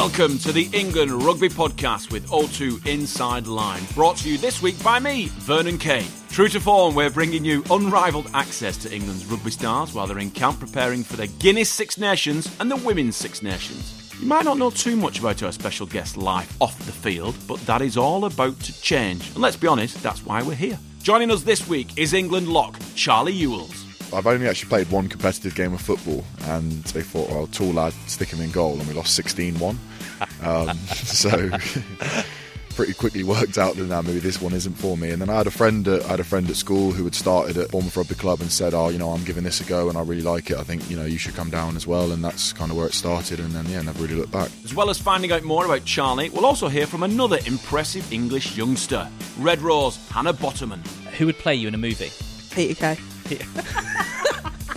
Welcome to the England Rugby Podcast with O2 Inside Line, brought to you this week by me, Vernon Kay. True to form, we're bringing you unrivaled access to England's rugby stars while they're in camp preparing for the Guinness Six Nations and the Women's Six Nations. You might not know too much about our special guest life off the field, but that is all about to change. And let's be honest, that's why we're here. Joining us this week is England lock Charlie Ewels. I've only actually played one competitive game of football, and they thought, well, tall lad, stick him in goal, and we lost 16 1. Um, so pretty quickly worked out that now maybe this one isn't for me. And then I had a friend at, I had a friend at school who had started at Bournemouth Rugby Club and said, "Oh, you know, I'm giving this a go and I really like it. I think you know you should come down as well." And that's kind of where it started. And then yeah, never really looked back. As well as finding out more about Charlie, we'll also hear from another impressive English youngster, Red Rose Hannah Botterman. Who would play you in a movie? Peter Kay.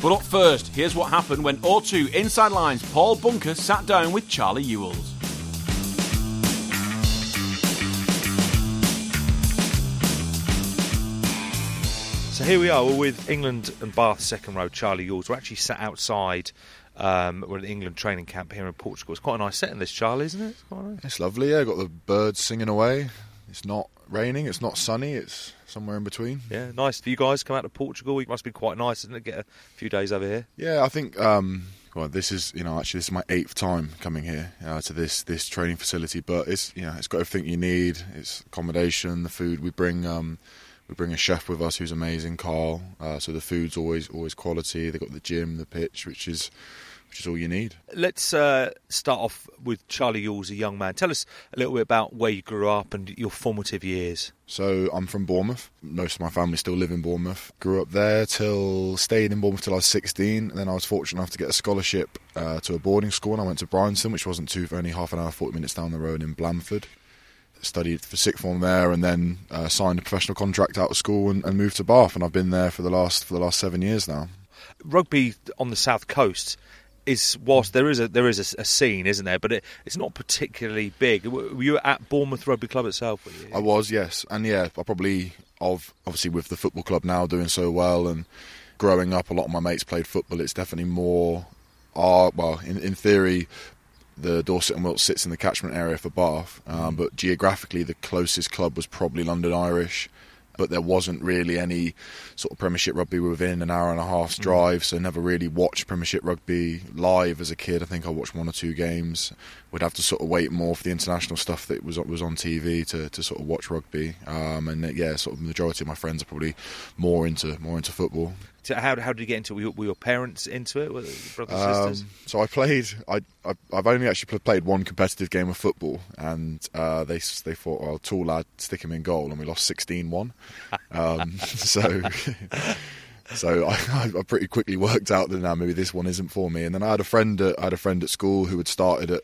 But up first, here's what happened when O2 Inside Lines Paul Bunker sat down with Charlie Ewels. So here we are, we're with England and Bath second row, Charlie Ewels. We're actually sat outside. Um, we're at the England training camp here in Portugal. It's quite a nice setting, this, Charlie, isn't it? It's quite nice. It's lovely. Yeah, got the birds singing away. It's not raining. It's not sunny. It's somewhere in between. Yeah, nice for you guys come out to Portugal. It must be quite nice, isn't it? Get a few days over here. Yeah, I think. Um, well, this is you know actually this is my eighth time coming here uh, to this this training facility, but it's you know it's got everything you need. It's accommodation, the food. We bring um, we bring a chef with us who's amazing, Carl. Uh, so the food's always always quality. They have got the gym, the pitch, which is which is all you need. Let's uh, start off with Charlie Ewels a young man. Tell us a little bit about where you grew up and your formative years. So I'm from Bournemouth. Most of my family still live in Bournemouth. Grew up there till stayed in Bournemouth till I was 16. And then I was fortunate enough to get a scholarship uh, to a boarding school, and I went to Bryanston, which wasn't too only half an hour, 40 minutes down the road in Blandford. Studied for sixth form there, and then uh, signed a professional contract out of school and, and moved to Bath. And I've been there for the last for the last seven years now. Rugby on the south coast is whilst there is a there is a, a scene, isn't there? But it, it's not particularly big. Were you at Bournemouth Rugby Club itself? I was, yes, and yeah, I probably of obviously with the football club now doing so well and growing up, a lot of my mates played football. It's definitely more, uh, well, in in theory. The Dorset and Wilts sits in the catchment area for Bath, um, but geographically the closest club was probably London Irish, but there wasn't really any sort of Premiership rugby within an hour and a half's drive. So never really watched Premiership rugby live as a kid. I think I watched one or two games. We'd have to sort of wait more for the international stuff that was was on TV to, to sort of watch rugby. Um, and yeah, sort of majority of my friends are probably more into more into football. So how how did you get into? it? Were your, were your parents into it? Brothers Um, sisters? so I played. I, I I've only actually played one competitive game of football, and uh, they they thought, well, tall lad, stick him in goal, and we lost 16-1. Um, so. So I, I pretty quickly worked out that now maybe this one isn't for me. And then I had a friend at, I had a friend at school who had started at,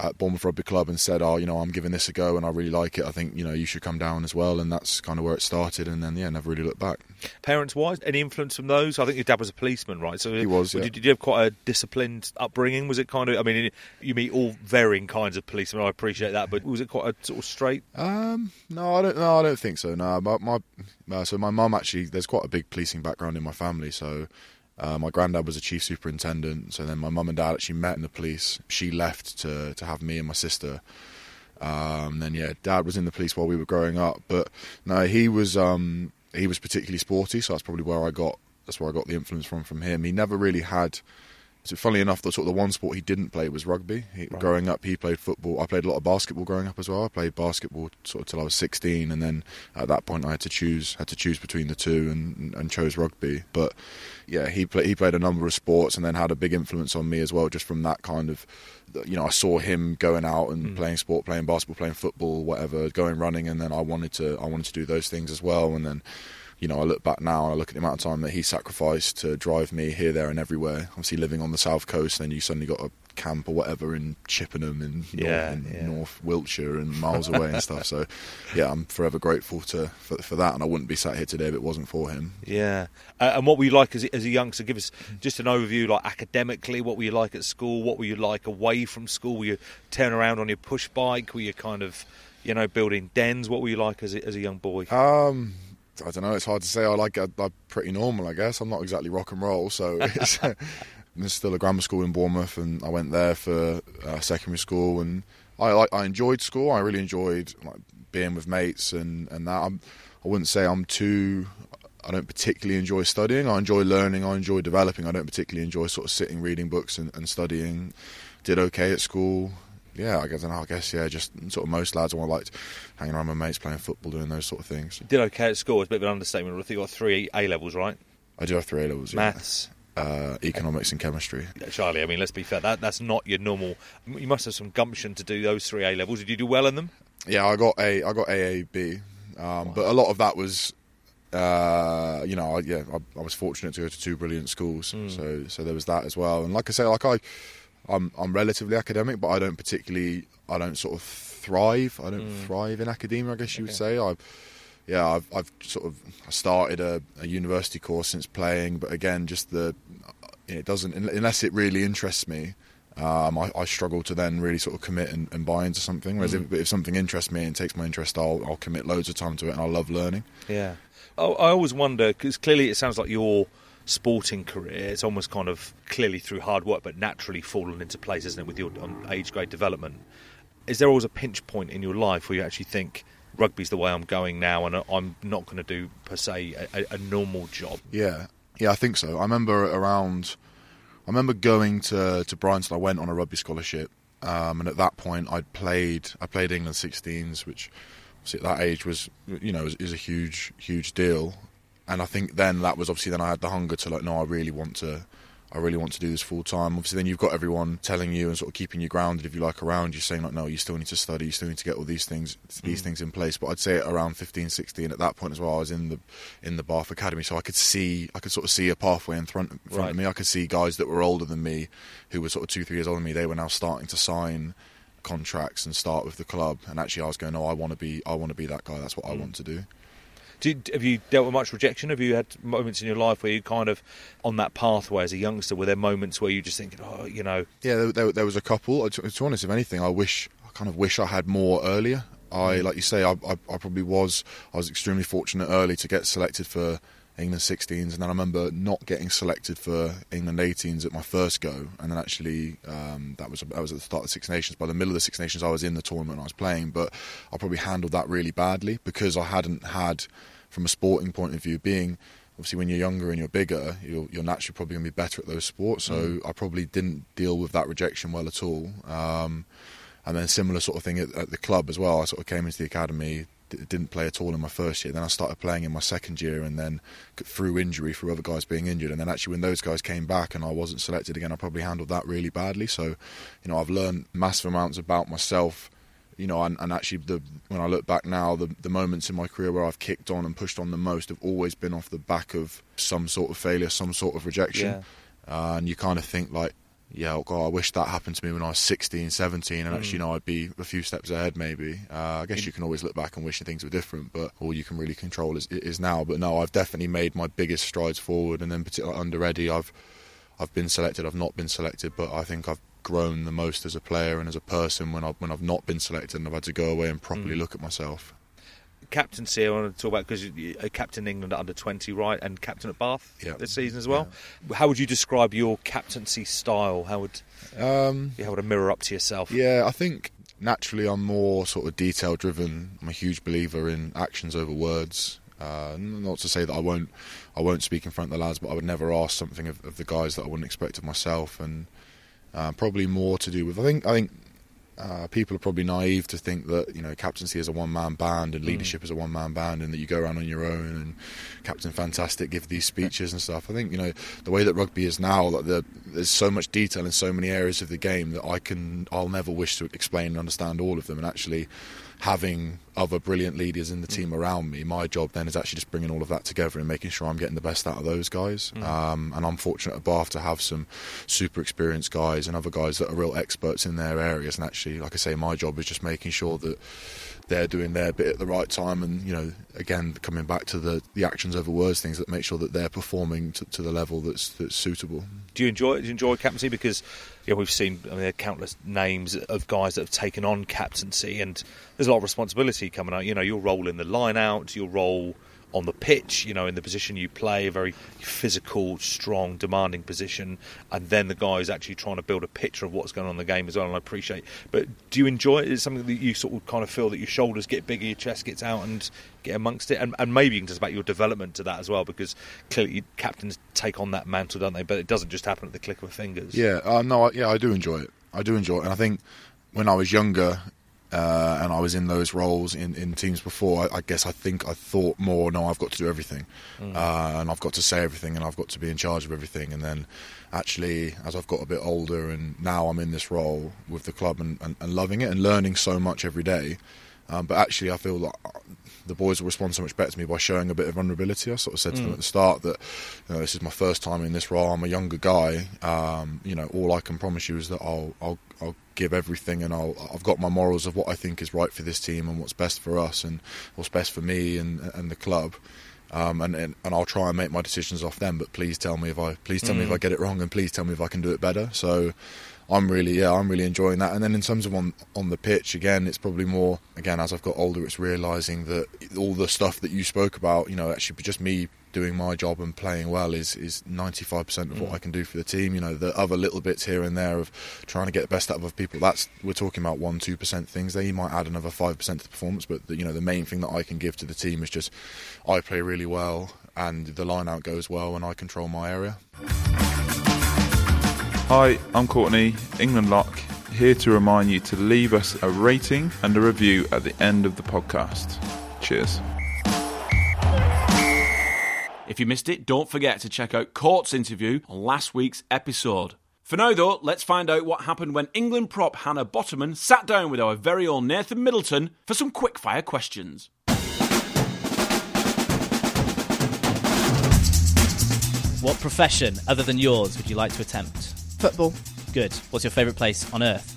at Bournemouth Rugby Club and said, "Oh, you know, I'm giving this a go and I really like it. I think you know you should come down as well." And that's kind of where it started. And then yeah, never really looked back. Parents wise, any influence from those? I think your dad was a policeman, right? So He was, yeah. Did, did you have quite a disciplined upbringing? Was it kind of? I mean, you meet all varying kinds of policemen. I appreciate that, but was it quite a sort of straight? Um, no, I don't. No, I don't think so. No, my, my uh, so my mum actually. There's quite a big policing background in my family. So uh, my granddad was a chief superintendent. So then my mum and dad actually met in the police. She left to to have me and my sister. Um, then yeah, dad was in the police while we were growing up. But no, he was um he was particularly sporty. So that's probably where I got that's where I got the influence from from him. He never really had. So funnily enough, the sort of the one sport he didn't play was rugby. He, Growing up, he played football. I played a lot of basketball growing up as well. I played basketball sort of till I was 16, and then at that point, I had to choose had to choose between the two, and, and chose rugby. But yeah, he played he played a number of sports, and then had a big influence on me as well, just from that kind of. You know, I saw him going out and mm. playing sport, playing basketball, playing football, whatever, going running, and then I wanted to I wanted to do those things as well, and then you know, I look back now and I look at the amount of time that he sacrificed to drive me here, there, and everywhere. Obviously, living on the south coast, then you suddenly got a camp or whatever in Chippenham in, Yeah, North, in yeah. North Wiltshire and miles away and stuff. So, yeah, I'm forever grateful to for, for that, and I wouldn't be sat here today if it wasn't for him. Yeah. Uh, and what were you like as, a- as a youngster? Give us just an overview, like academically. What were you like at school? What were you like away from school? Were you tearing around on your push bike? Were you kind of, you know, building dens? What were you like as a, as a young boy? Um, I don't know. It's hard to say. I like. I, I'm pretty normal, I guess. I'm not exactly rock and roll, so it's, there's still a grammar school in Bournemouth, and I went there for uh, secondary school, and I, I I enjoyed school. I really enjoyed like being with mates and and that. I'm, I wouldn't say I'm too. I don't particularly enjoy studying. I enjoy learning. I enjoy developing. I don't particularly enjoy sort of sitting, reading books, and, and studying. Did okay at school. Yeah, I guess. I guess yeah, just sort of most lads. I liked hanging around with mates, playing football, doing those sort of things. Did okay at school. It's a bit of an understatement. I think you got three A levels, right? I do have three A levels. Yeah. Maths, uh, economics, and chemistry. Charlie, I mean, let's be fair. That that's not your normal. You must have some gumption to do those three A levels. Did you do well in them? Yeah, I got a I got AAB, um, but a lot of that was, uh, you know, I, yeah, I, I was fortunate to go to two brilliant schools, Mm. so so there was that as well. And like I say, like I, I'm I'm relatively academic, but I don't particularly I don't sort of thrive. I don't Mm. thrive in academia, I guess you would say. I, yeah, I've I've sort of started a, a university course since playing, but again, just the it doesn't unless it really interests me. Um, I, I struggle to then really sort of commit and, and buy into something. Whereas Mm. if, if something interests me and takes my interest, I'll, I'll commit loads of time to it, and I love learning. Yeah. Oh, I always wonder because clearly it sounds like your sporting career it's almost kind of clearly through hard work, but naturally fallen into place, isn't it, with your um, age grade development? Is there always a pinch point in your life where you actually think rugby's the way I'm going now, and I'm not going to do per se a, a, normal job? Yeah, yeah, I think so. I remember around. I remember going to to Brighton. I went on a rugby scholarship, um, and at that point, I'd played. I played England 16s, which at that age was, you know, is a huge, huge deal. And I think then that was obviously then I had the hunger to like, no, I really want to. I really want to do this full time. Obviously, then you've got everyone telling you and sort of keeping you grounded, if you like, around you, saying like, no, you still need to study, you still need to get all these things, these Mm. things in place. But I'd say around 15, 16, at that point as well, I was in the in the Bath Academy, so I could see, I could sort of see a pathway in front, in front Right. of me. I could see guys that were older than me, who were sort of two, three years older than me. They were now starting to sign contracts and start with the club. And actually, I was going, no, I want to be, I want to be that guy. That's what I Mm. want to do. Do have you dealt with much rejection? Have you had moments in your life where you kind of on that pathway as a youngster? Were there moments where you just thinking, oh, you know, Yeah, there, there, there was a couple. To, to be honest, if anything, I wish I kind of wish I had more earlier. I, like you say, I, I, I probably was. I was extremely fortunate early to get selected for England 16s, and then I remember not getting selected for England 18s at my first go, and then actually um, that was that was at the start of the Six Nations. By the middle of the Six Nations, I was in the tournament and I was playing, but I probably handled that really badly because I hadn't had, from a sporting point of view, being obviously when you're younger and you're bigger, you're, you're naturally probably going to be better at those sports. So I probably didn't deal with that rejection well at all. Um, and then similar sort of thing at, at the club as well. I sort of came into the academy, d- didn't play at all in my first year. Then I started playing in my second year, and then through injury, through other guys being injured, and then actually when those guys came back and I wasn't selected again, I probably handled that really badly. So, you know, I've learned massive amounts about myself. You know, and, and actually, the when I look back now, the the moments in my career where I've kicked on and pushed on the most have always been off the back of some sort of failure, some sort of rejection. Uh, and you kind of think like, yeah, oh God, I wish that happened to me when I was 16, 17, and actually, you know, I'd be a few steps ahead maybe. Uh, I guess you can always look back and wish things were different, but all you can really control is, is now. But no, I've definitely made my biggest strides forward, and then particularly under Eddie, I've I've been selected, I've not been selected, but I think I've grown the most as a player and as a person when I've when I've not been selected, and I've had to go away and properly Mm. look at myself. captaincy? I want to talk about because you a captain England under twenty, right, and captain at Bath Yeah. this season as well. How would you describe your captaincy style? How would Um, you hold a mirror up to yourself? Yeah, I think naturally I'm more sort of detail driven. I'm a huge believer in actions over words. Uh, not to say that I won't, I won't speak in front of the lads, but I would never ask something of, of the guys that I wouldn't expect of myself, and uh, probably more to do with. I think, I think uh, people are probably naive to think that you know captaincy is a one man band and leadership is a one man band, and that you go around on your own and Captain Fantastic give these speeches and stuff. I think you know the way that rugby is now, that the, there's so much detail in so many areas of the game that I can, I'll never wish to explain and understand all of them. And actually, having other brilliant leaders in the team around me, my job then is actually just bringing all of that together and making sure I'm getting the best out of those guys. Um, and I'm fortunate at Bath to have some super experienced guys and other guys that are real experts in their areas. And actually, like I say, my job is just making sure that they're doing their bit at the right time and you know again coming back to the the actions over words things that make sure that they're performing to, to the level that's that's suitable Do you enjoy? Do you enjoy captaincy? Because know, we've seen I mean, there are countless names of guys that have taken on captaincy, and there's a lot of responsibility coming out. You know, your role in the line out, your role on the pitch, you know, in the position you play, a very physical, strong, demanding position, and then the guy is actually trying to build a picture of what's going on in the game as well. And I appreciate. But do you enjoy it? Is it something that you sort of kind of feel that your shoulders get bigger, your chest gets out, and get amongst it? And, and maybe you can talk about your development to that as well, because clearly captains take on that mantle, don't they? But it doesn't just happen at the click of fingers. Yeah, uh, no, I, yeah, I do enjoy it. I do enjoy it, and I think when I was younger, uh, and I was in those roles in, in teams before, I, I, guess I think I thought more, no, I've got to do everything. Mm. Uh, and I've got to say everything and I've got to be in charge of everything. And then actually, as I've got a bit older and now I'm in this role with the club and, and, and loving it and learning so much every day, um, but actually, I feel like the boys will respond so much better to me by showing a bit of vulnerability. I sort of said to mm. them at the start that you know, this is my first time in this role. I'm a younger guy. Um, you know, all I can promise you is that I'll I'll, I'll give everything, and I'll I've got my morals of what I think is right for this team and what's best for us and what's best for me and and the club. Um, and, and, and I'll try and make my decisions off them. But please tell me if I please tell mm. me if mm. I get it wrong, and please tell me if I can do it better. So I'm really yeah I'm really enjoying that. And then in terms of on on the pitch again, it's probably more again as I've got older, it's realizing that all the stuff that you spoke about, you know, actually just me doing my job and playing well is is 95% of mm. what I can do for the team. You know, the other little bits here and there of trying to get the best out of other people. That's we're talking about one two percent things there. You might add another five percent to the performance, but the, you know the main thing that I can give to the team is just I play really well and the line out goes well and I control my area. Hi, I'm Courtney, England Lock, here to remind you to leave us a rating and a review at the end of the podcast. Cheers. If you missed it, don't forget to check out Court's interview on last week's episode. For now, though, let's find out what happened when England prop Hannah Botterman sat down with our very own Nathan Middleton for some quickfire questions. What profession, other than yours, would you like to attempt? Football. Good. What's your favourite place on earth?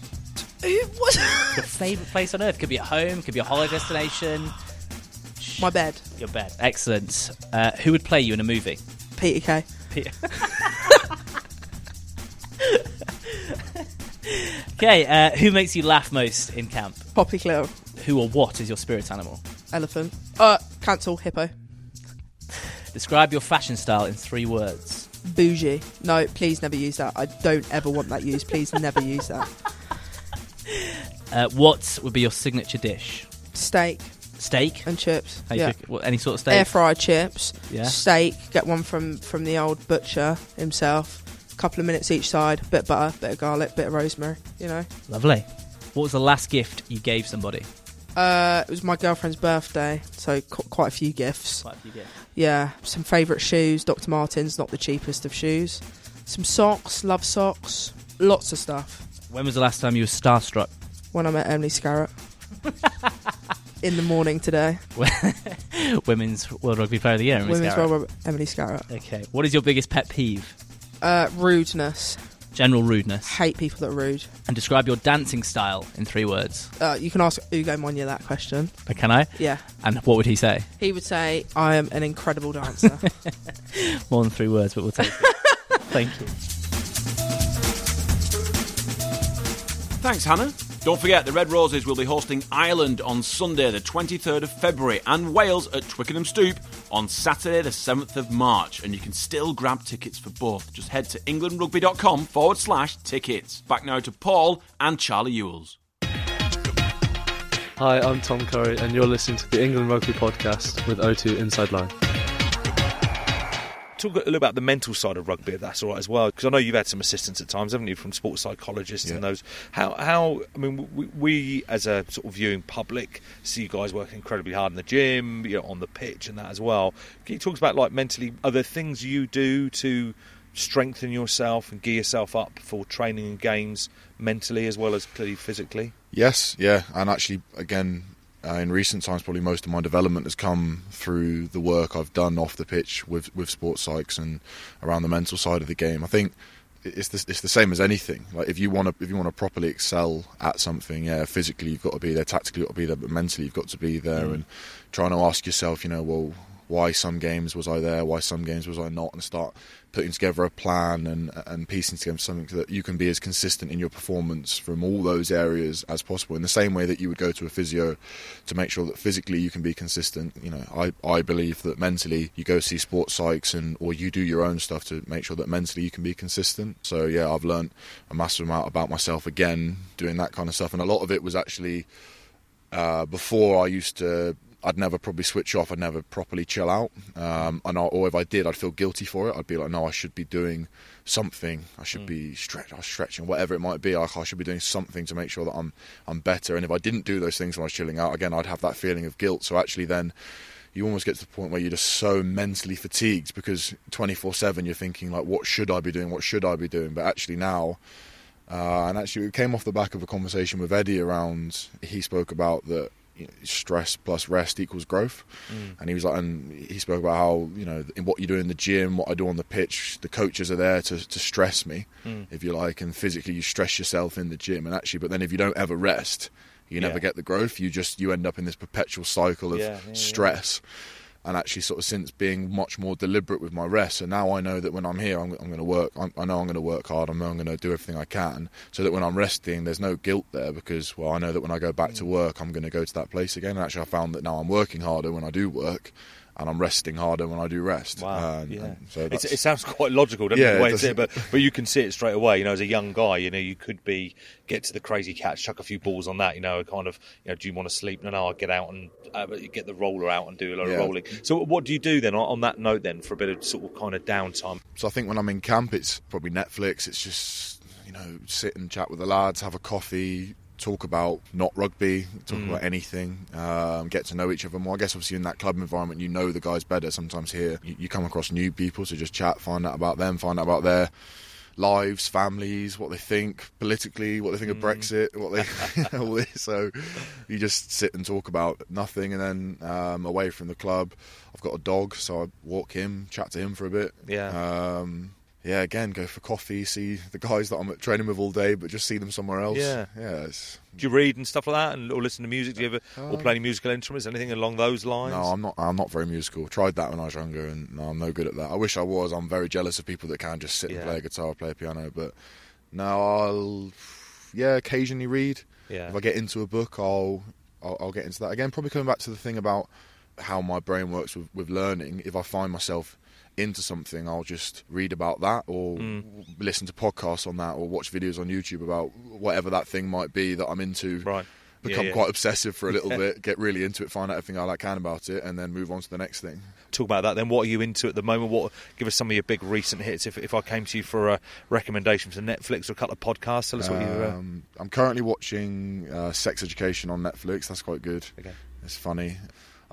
What? Your favourite place on earth could be at home, could be a holiday destination. My bed. Your bed. Excellent. Uh, who would play you in a movie? Peter Kay. Peter. okay. Uh, who makes you laugh most in camp? Poppy Cleall. Who or what is your spirit animal? Elephant. Uh, cancel. Hippo. Describe your fashion style in three words bougie. No, please never use that. I don't ever want that used. Please never use that. Uh, what would be your signature dish? Steak Steak and chips. How you yeah. think- what, any sort of steak? Air fried chips. Yeah. Steak. Get one from from the old butcher himself. A couple of minutes each side. Bit of butter, bit of garlic, bit of rosemary. You know. Lovely. What was the last gift you gave somebody? Uh, it was my girlfriend's birthday, so qu- quite a few gifts. Quite a few gifts. Yeah, some favourite shoes. Dr. Martens, not the cheapest of shoes. Some socks, love socks, lots of stuff. When was the last time you were starstruck? When I met Emily Scarratt. In the morning today. Women's World Rugby Player of the Year. Emily Women's Scarratt. World Rugby- Emily Scarratt. Okay. What is your biggest pet peeve? Uh, rudeness. General rudeness. Hate people that are rude. And describe your dancing style in three words. Uh, you can ask Ugo Monye that question. Uh, Can I? Yeah. And what would he say? He would say, I am an incredible dancer. More than three words, but we'll take it. Thank you. Thanks, Hannah. Don't forget, the Red Roses will be hosting Ireland on Sunday, the 23rd of February, and Wales at Twickenham Stoop on Saturday, the 7th of March. And you can still grab tickets for both. Just head to englandrugby.com forward slash tickets. Back now to Paul and Charlie Ewels. Hi, I'm Tom Curry, and you're listening to the England Rugby Podcast with O2 Inside Line. Talk a little about the mental side of rugby, if that's all right as well, because I know you've had some assistance at times, haven't you, from sports psychologists Yeah. and those. How, how? I mean, we, we as a sort of viewing public see you guys working incredibly hard in the gym, you know, on the pitch and that as well. Can you talk about like mentally? Are there things you do to strengthen yourself and gear yourself up for training and games mentally as well as clearly physically? Yes, yeah, and actually, again, uh, in recent times, probably most of my development has come through the work I've done off the pitch with with sports psychs and around the mental side of the game. I think it's the, it's the same as anything. Like if you want to if you want to properly excel at something, yeah, physically you've got to be there, tactically you've got to be there, but mentally you've got to be there, and trying to ask yourself, you know, well, why some games was I there, why some games was I not, and start putting together a plan and and piecing together something so that you can be as consistent in your performance from all those areas as possible. In the same way that you would go to a physio to make sure that physically you can be consistent. You know, I I believe that mentally you go see sports psychs and or you do your own stuff to make sure that mentally you can be consistent. So yeah, I've learned a massive amount about myself again doing that kind of stuff, and a lot of it was actually uh, before I used to. I'd never probably switch off. I'd never properly chill out, um, and I, or if I did, I'd feel guilty for it. I'd be like, "No, I should be doing something. I should be stretch, I stretching, whatever it might be. Like I should be doing something to make sure that I'm I'm better." And if I didn't do those things when I was chilling out, again, I'd have that feeling of guilt. So actually, then you almost get to the point where you're just so mentally fatigued because 24 7 you're thinking like what should i be doing what should i be doing but actually now uh, and actually it came off the back of a conversation with eddie around he spoke about that you know, stress plus rest equals growth. Mm. And he was like and he spoke about how you know in what you do in the gym what i do on the pitch the coaches are there to, to stress me mm. if you like. And physically you stress yourself in the gym. And actually but then if you don't ever rest you never Yeah. get the growth. You just you end up in this perpetual cycle of yeah, yeah. stress and actually sort of since being much more deliberate with my rest. So now i know that when i'm here i'm, I'm going to work I'm, i know i'm going to work hard i know i'm going to do everything i can so that when i'm resting there's no guilt there because well i know that when i go back Mm. to work i'm going to go to that place again. And actually i found that now i'm working harder when i do work and i'm resting harder when i do rest Wow. And- yeah. and so it sounds quite logical, doesn't Yeah, it? The way it it, but but you can see it straight away. You know, as a young guy, you know, you could be get to the crazy catch, chuck a few balls on that. You know, kind of. You know, do you want to sleep? No, no. I'll get out and uh, get the roller out and do a lot Yeah. of rolling. So, what do you do then on that note? Then for a bit of sort of kind of downtime. So I think when I'm in camp, it's probably Netflix. It's just you know sit and chat with the lads, have a coffee, talk about not rugby, talk Mm. about anything, um, get to know each other more. I guess obviously in that club environment, you know the guys better. Sometimes here you, you come across new people, so just chat, find out about them, find out about their lives, families, what they think politically, what they think of Brexit, what they all this. So you just sit and talk about nothing, and then um, away from the club, I've got a dog, so I walk him, chat to him for a bit. Yeah. Um, yeah, again, go for coffee, see the guys that I'm at training with all day, but just see them somewhere else. Yeah. yeah. Do you read and stuff like that, and or listen to music? Do you ever or Uh, play any musical instruments? Anything along those lines? no, I'm not. I'm not very musical. Tried that when I was younger, and no, I'm no good at that. I wish I was. I'm very jealous of people that can just sit Yeah. and play a guitar, play a piano. But no, I'll yeah, occasionally read. Yeah. If I get into a book, I'll, I'll I'll get into that again. Probably coming back to the thing about how my brain works with, with learning. If I find myself into something, I'll just read about that or Mm. listen to podcasts on that or watch videos on YouTube about whatever that thing might be that I'm into. Right. Become yeah. quite obsessive for a little bit, get really into it, find out everything I like can about it, and then move on to the next thing. talk about that then what are you into at the moment what give us some of your big recent hits if, if i came to you for a recommendation for netflix or a couple of podcasts tell us what you uh, Um, I'm currently watching uh, Sex Education on Netflix. That's quite good. Okay. It's funny.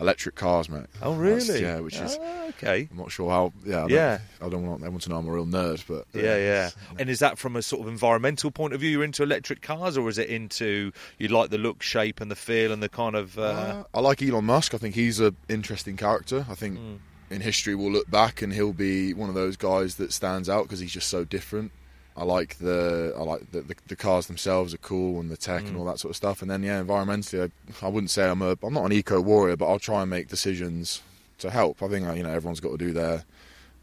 Electric cars, mate. oh That's- really yeah, which is Ah, okay I'm not sure how. Yeah, I don't, Yeah. I don't want everyone to know I'm a real nerd, but uh, yeah yeah and is that from a sort of environmental point of view you're into electric cars or is it into you like the look shape and the feel and the kind of uh, Uh, I like Elon Musk. I think he's an interesting character. I think Mm. in history we'll look back and he'll be one of those guys that stands out because he's just so different. I like the I like the, the, the cars themselves are cool and the tech Mm. and all that sort of stuff. And then yeah, environmentally, I, I wouldn't say I'm a I'm not an eco warrior, but I'll try and make decisions to help. I think uh, you know everyone's got to do their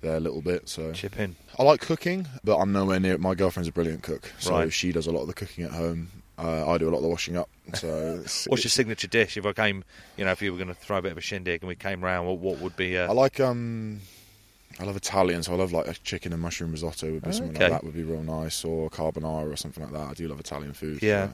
their little bit. So chip in I like cooking, but I'm nowhere near. My girlfriend's a brilliant cook, so Right. she does a lot of the cooking at home. Uh, I do a lot of the washing up. So what's your signature dish if i came you know if you were going to throw a bit of a shindig and we came round what, what would be uh, I like um, I love Italian, so I love like a chicken and mushroom risotto. Would be something Okay. like that would be real nice, or carbonara or something like that. I do love Italian food. Yeah. Uh,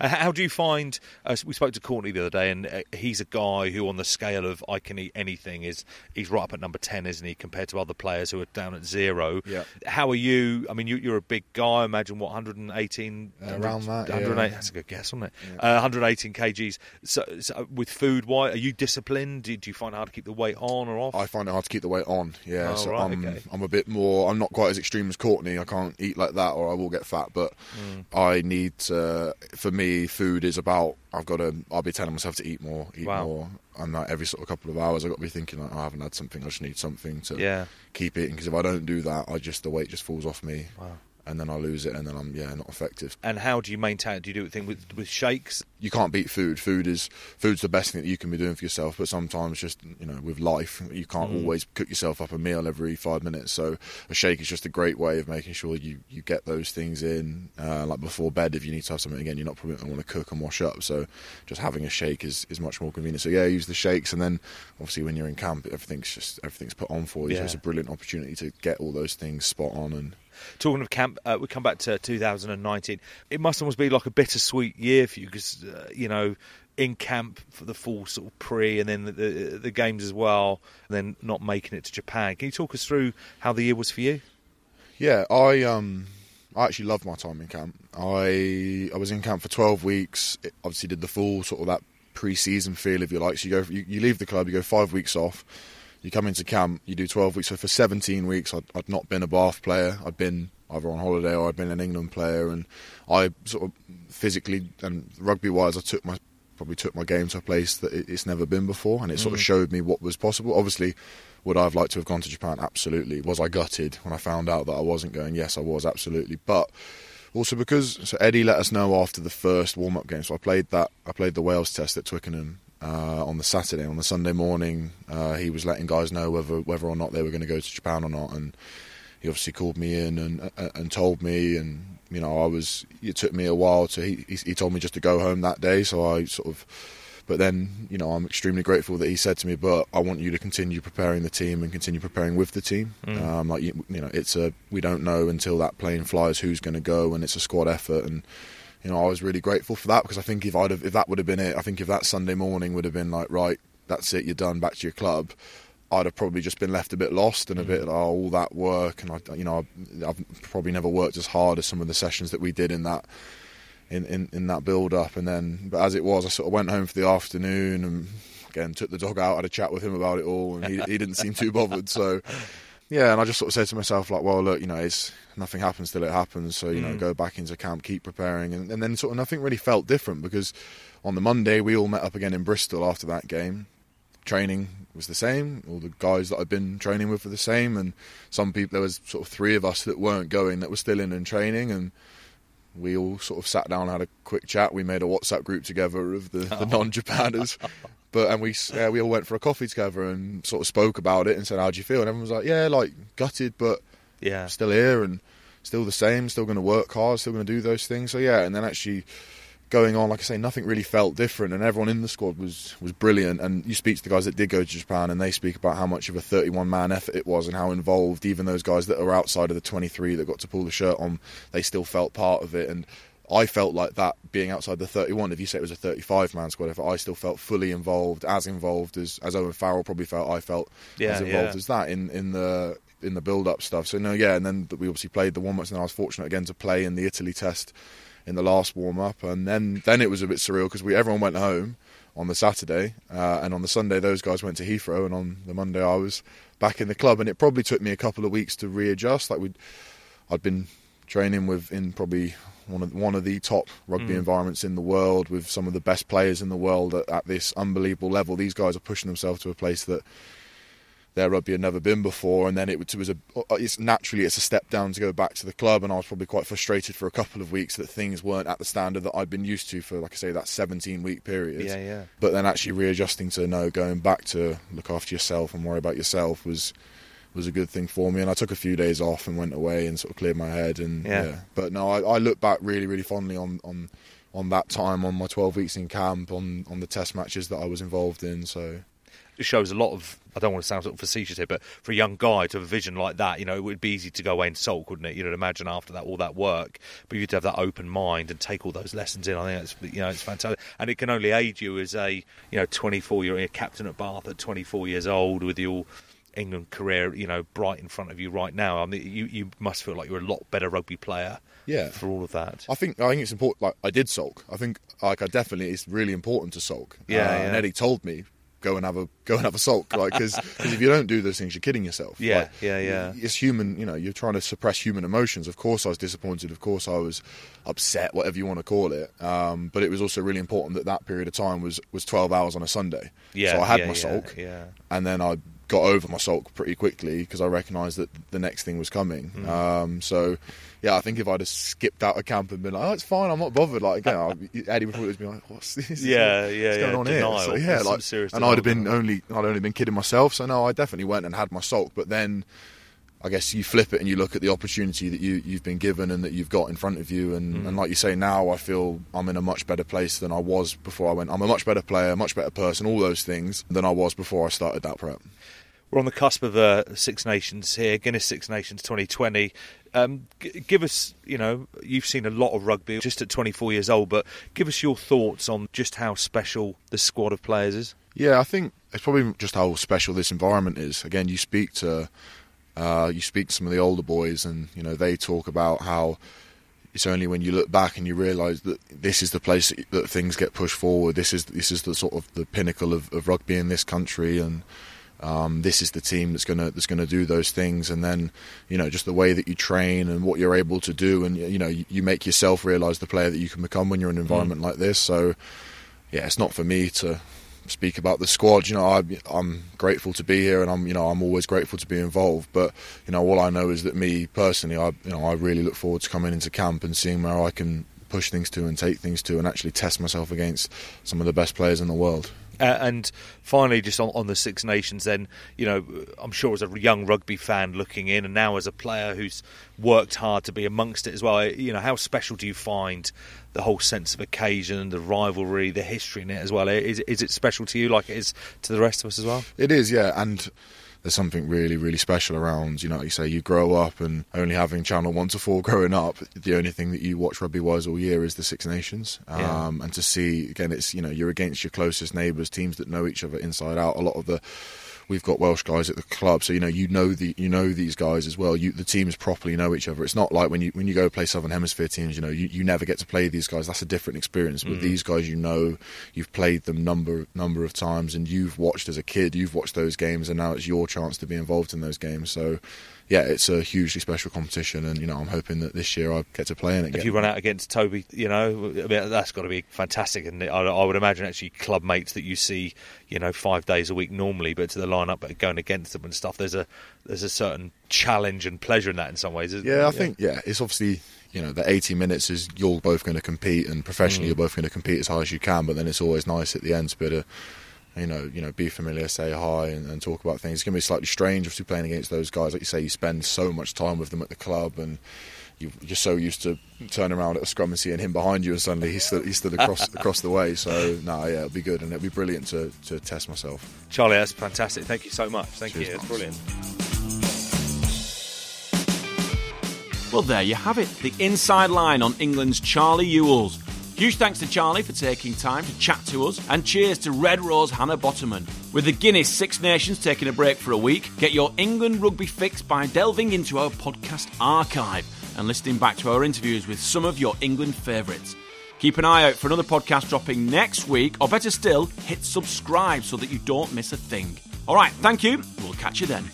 How do you find? Uh, we spoke to Courtney the other day, and uh, he's a guy who, on the scale of I can eat anything, is he's right up at number ten, isn't he? Compared to other players who are down at zero. Yeah. How are you? I mean, you, you're a big guy. Imagine what 118 Uh, around that, yeah. That's a good guess, wasn't it? Yeah. Uh, 118 kgs. So, so with food, why are you disciplined? Do, do you find it hard to keep the weight on or off? I find it hard to keep the weight on. Yeah, Oh, so right, I'm okay. I'm a bit more. I'm not quite as extreme as Courtney. I can't eat like that, or I will get fat. But Mm. I need. To, for me, food is about. I've got to. I'll be telling myself to eat more, eat Wow. more, and like every sort of couple of hours, I've got to be thinking like, oh, I haven't had something. I just need something to yeah. keep eating because if I don't do that, I just the weight just falls off me. Wow. And then I lose it, and then I'm yeah not effective. And how do you maintain it? Do you do it thing with, with shakes? You can't beat food. Food is food's the best thing that you can be doing for yourself. But sometimes, just you know, with life, you can't Mm. always cook yourself up a meal every five minutes. So a shake is just a great way of making sure you you get those things in, uh, like before bed. If you need to have something again, you're not probably going to want to cook and wash up. So just having a shake is, is much more convenient. So yeah, use the shakes, and then obviously when you're in camp, everything's just everything's put on for you. So it's a brilliant opportunity to get all those things spot on and. Talking of camp, uh, we come back to 2019. It must almost be like a bittersweet year for you because uh, you know in camp for the full sort of pre and then the, the, the games as well, and then not making it to Japan. Can you talk us through how the year was for you? Yeah, I um I actually loved my time in camp. I I was in camp for twelve weeks. It obviously, did the full sort of that pre-season feel, if you like. So you go, you, you leave the club, you go five weeks off. You come into camp, you do twelve weeks. So for seventeen weeks, I'd, I'd not been a Bath player. I'd been either on holiday or I'd been an England player, and I sort of physically and rugby-wise, I took my probably took my game to a place that it's never been before, and it sort of mm. showed me what was possible. Obviously, would I have liked to have gone to Japan? Absolutely. Was I gutted when I found out that I wasn't going? Yes, I was absolutely. But also because so Eddie let us know after the first warm up game. So I played that. I played the Wales test at Twickenham uh, on the Saturday. On the Sunday morning, uh, he was letting guys know whether whether or not they were going to go to Japan or not, and he obviously called me in and and, and told me and. You know, I was. It took me a while to. He, he told me just to go home that day, so I sort of but then, you know, I'm extremely grateful that he said to me, "But I want you to continue preparing the team and continue preparing with the team. Um, like you, you know, it's a we don't know until that plane flies who's going to go, and it's a squad effort. And you know, I was really grateful for that because I think if I'd have, if that would have been it, I think if that Sunday morning would have been like, right, that's it, you're done, back to your club. I'd have probably just been left a bit lost and a bit, mm. oh, all that work, and I, you know, I've, I've probably never worked as hard as some of the sessions that we did in that in, in, in that build up and then but as it was I sort of went home for the afternoon and again took the dog out had a chat with him about it all and he, he didn't seem too bothered so yeah and I just sort of said to myself like well look you know it's nothing happens till it happens so you know mm. go back into camp keep preparing. And, and then sort of nothing really felt different because on the Monday we all met up again in Bristol after that game. Training was the same. All the guys that I'd been training with were the same, and some people there was sort of three of us that weren't going that were still in and training, and we all sort of sat down, had a quick chat. We made a WhatsApp group together of the, the non-Japaners, But and we uh, we all went for a coffee together and sort of spoke about it and said, "How do you feel?" And everyone was like, "Yeah, like gutted, but Yeah. still here and still the same, still going to work hard, still going to do those things." So yeah, and then actually going on, like I say, nothing really felt different, and everyone in the squad was was brilliant. And you speak to the guys that did go to Japan, and they speak about how much of a 31 man effort it was, and how involved even those guys that are outside of the 23 that got to pull the shirt on, they still felt part of it. And I felt like that being outside the 31. If you say it was a 35 man squad effort, I still felt fully involved, as involved as as Owen Farrell probably felt. I felt Yeah, as involved yeah. as that in in the in the build up stuff. So no, yeah, and then we obviously played the warm ups, and I was fortunate again to play in the Italy test in the last warm up, and then then it was a bit surreal because we everyone went home on the Saturday, uh, and on the Sunday those guys went to Heathrow, and on the Monday I was back in the club, and it probably took me a couple of weeks to readjust. Like we, I'd been training with in probably one of one of the top rugby environments in the world with some of the best players in the world at, at this unbelievable level. These guys are pushing themselves to a place that their rugby had never been before, and then it was a uh, it's naturally it's a step down to go back to the club, and I was probably quite frustrated for a couple of weeks that things weren't at the standard that I'd been used to for like I say that 17 week period. Yeah, yeah. But then actually readjusting to no going back to look after yourself and worry about yourself was was a good thing for me, and I took a few days off and went away and sort of cleared my head and Yeah. yeah. But no, I, I look back really really fondly on on on that time on my 12 weeks in camp on on the test matches that I was involved in. So shows a lot of. I don't want to sound sort of facetious here, but for a young guy to have a vision like that, you know, it would be easy to go away and sulk, wouldn't it? You know, imagine after that all that work, but you'd have that open mind and take all those lessons in. I think that's you know it's fantastic, and it can only aid you as a you know 24 year a captain at Bath at 24 years old with your England career, you know, bright in front of you right now. I mean, you you must feel like you're a lot better rugby player. Yeah. for all of that. I think I think it's important. Like I did sulk. I think like I definitely it's really important to sulk. Yeah, Uh, yeah. And Eddie told me go and have a go and have a sulk. Like because if you don't do those things, you're kidding yourself. Yeah, Like, yeah, yeah. It's human. You know, you're trying to suppress human emotions. Of course, I was disappointed. Of course, I was upset. Whatever you want to call it. Um, but it was also really important that that period of time was was 12 hours on a Sunday. Yeah, So I had yeah, my yeah, sulk yeah. and then I'd got over my sulk pretty quickly because I recognised that the next thing was coming. Um, so, yeah, I think if I'd have skipped out of camp and been like, "Oh, it's fine, I'm not bothered," like again, I, Eddie would probably be like, "What's this? Yeah, What's yeah, going yeah, on denial. here?" So, yeah, There's like, serious and I'd have been only I'd only been kidding myself. So no, I definitely went and had my sulk. But then, I guess you flip it and you look at the opportunity that you you've been given and that you've got in front of you. And, mm. and like you say, now I feel I'm in a much better place than I was before I went. I'm a much better player, much better person, all those things than I was before I started that prep. We're on the cusp of uh, Six Nations here, Guinness Six Nations 2020. Um, g- give us, you know, you've seen a lot of rugby just at 24 years old, but give us your thoughts on just how special the squad of players is. Yeah, I think it's probably just how special this environment is. Again, you speak to uh, you speak to some of the older boys, and you know they talk about how it's only when you look back and you realise that this is the place that, that things get pushed forward. This is this is the sort of the pinnacle of, of rugby in this country, and um, this is the team that's gonna that's gonna do those things. And then you know just the way that you train and what you're able to do, and you know you, you make yourself realise the player that you can become when you're in an environment like this. So yeah, it's not for me to speak about the squad. You know, I, I'm grateful to be here, and I'm you know I'm always grateful to be involved. But you know, all I know is that me personally, I you know I really look forward to coming into camp and seeing where I can push things to and take things to, and actually test myself against some of the best players in the world. Uh, and finally, just on, on the Six Nations, then, you know, I'm sure as a young rugby fan looking in, and now as a player who's worked hard to be amongst it as well, you know, how special do you find the whole sense of occasion, the rivalry, the history in it as well? Is, is it special to you like it is to the rest of us as well? It is, yeah, and there's something really, really special around. You know, like you say you grow up and only having Channel One to Four growing up, the only thing that you watch rugby wise all year is the Six Nations. Yeah. Um, and to see again, it's you know you're against your closest neighbours, teams that know each other inside out. A lot of the we've got Welsh guys at the club, so you know you know the you know these guys as well. You the teams properly know each other. It's not like when you when you go play Southern Hemisphere teams, you know you, you never get to play these guys. That's a different experience. But mm. these guys, you know, you've played them number number of times, and you've watched as a kid. You've watched those games, and now it's your chance to be involved in those games. So. Yeah, it's a hugely special competition, and you know I'm hoping that this year I get to play in it. If you run out against Toby, you know, I mean, that's got to be fantastic. And I, I would imagine actually club mates that you see, you know, five days a week normally, but to the lineup, but going against them and stuff, there's a there's a certain challenge and pleasure in that in some ways. Isn't Yeah, there? I think yeah, it's obviously you know the 80 minutes is you're both going to compete, and professionally mm. you're both going to compete as hard as you can. But then it's always nice at the end to be able to, you know, you know, be familiar, say hi, and, and talk about things. It's going to be slightly strange, obviously playing against those guys. Like you say, you spend so much time with them at the club, and you- you're so used to turning around at a scrum and seeing him behind you, and suddenly he's stood, he's stood across across the way. So no, yeah, it'll be good, and it'll be brilliant to to test myself. Charlie, that's fantastic. Thank you so much. Thank Cheers, you. It's brilliant. Well, there you have it. The inside line on England's Charlie Ewels. Huge thanks to Charlie for taking time to chat to us, and cheers to Red Rose Hannah Botterman. With the Guinness Six Nations taking a break for a week, get your England rugby fix by delving into our podcast archive and listening back to our interviews with some of your England favourites. Keep an eye out for another podcast dropping next week, or better still, hit subscribe so that you don't miss a thing. All right, thank you. We'll catch you then.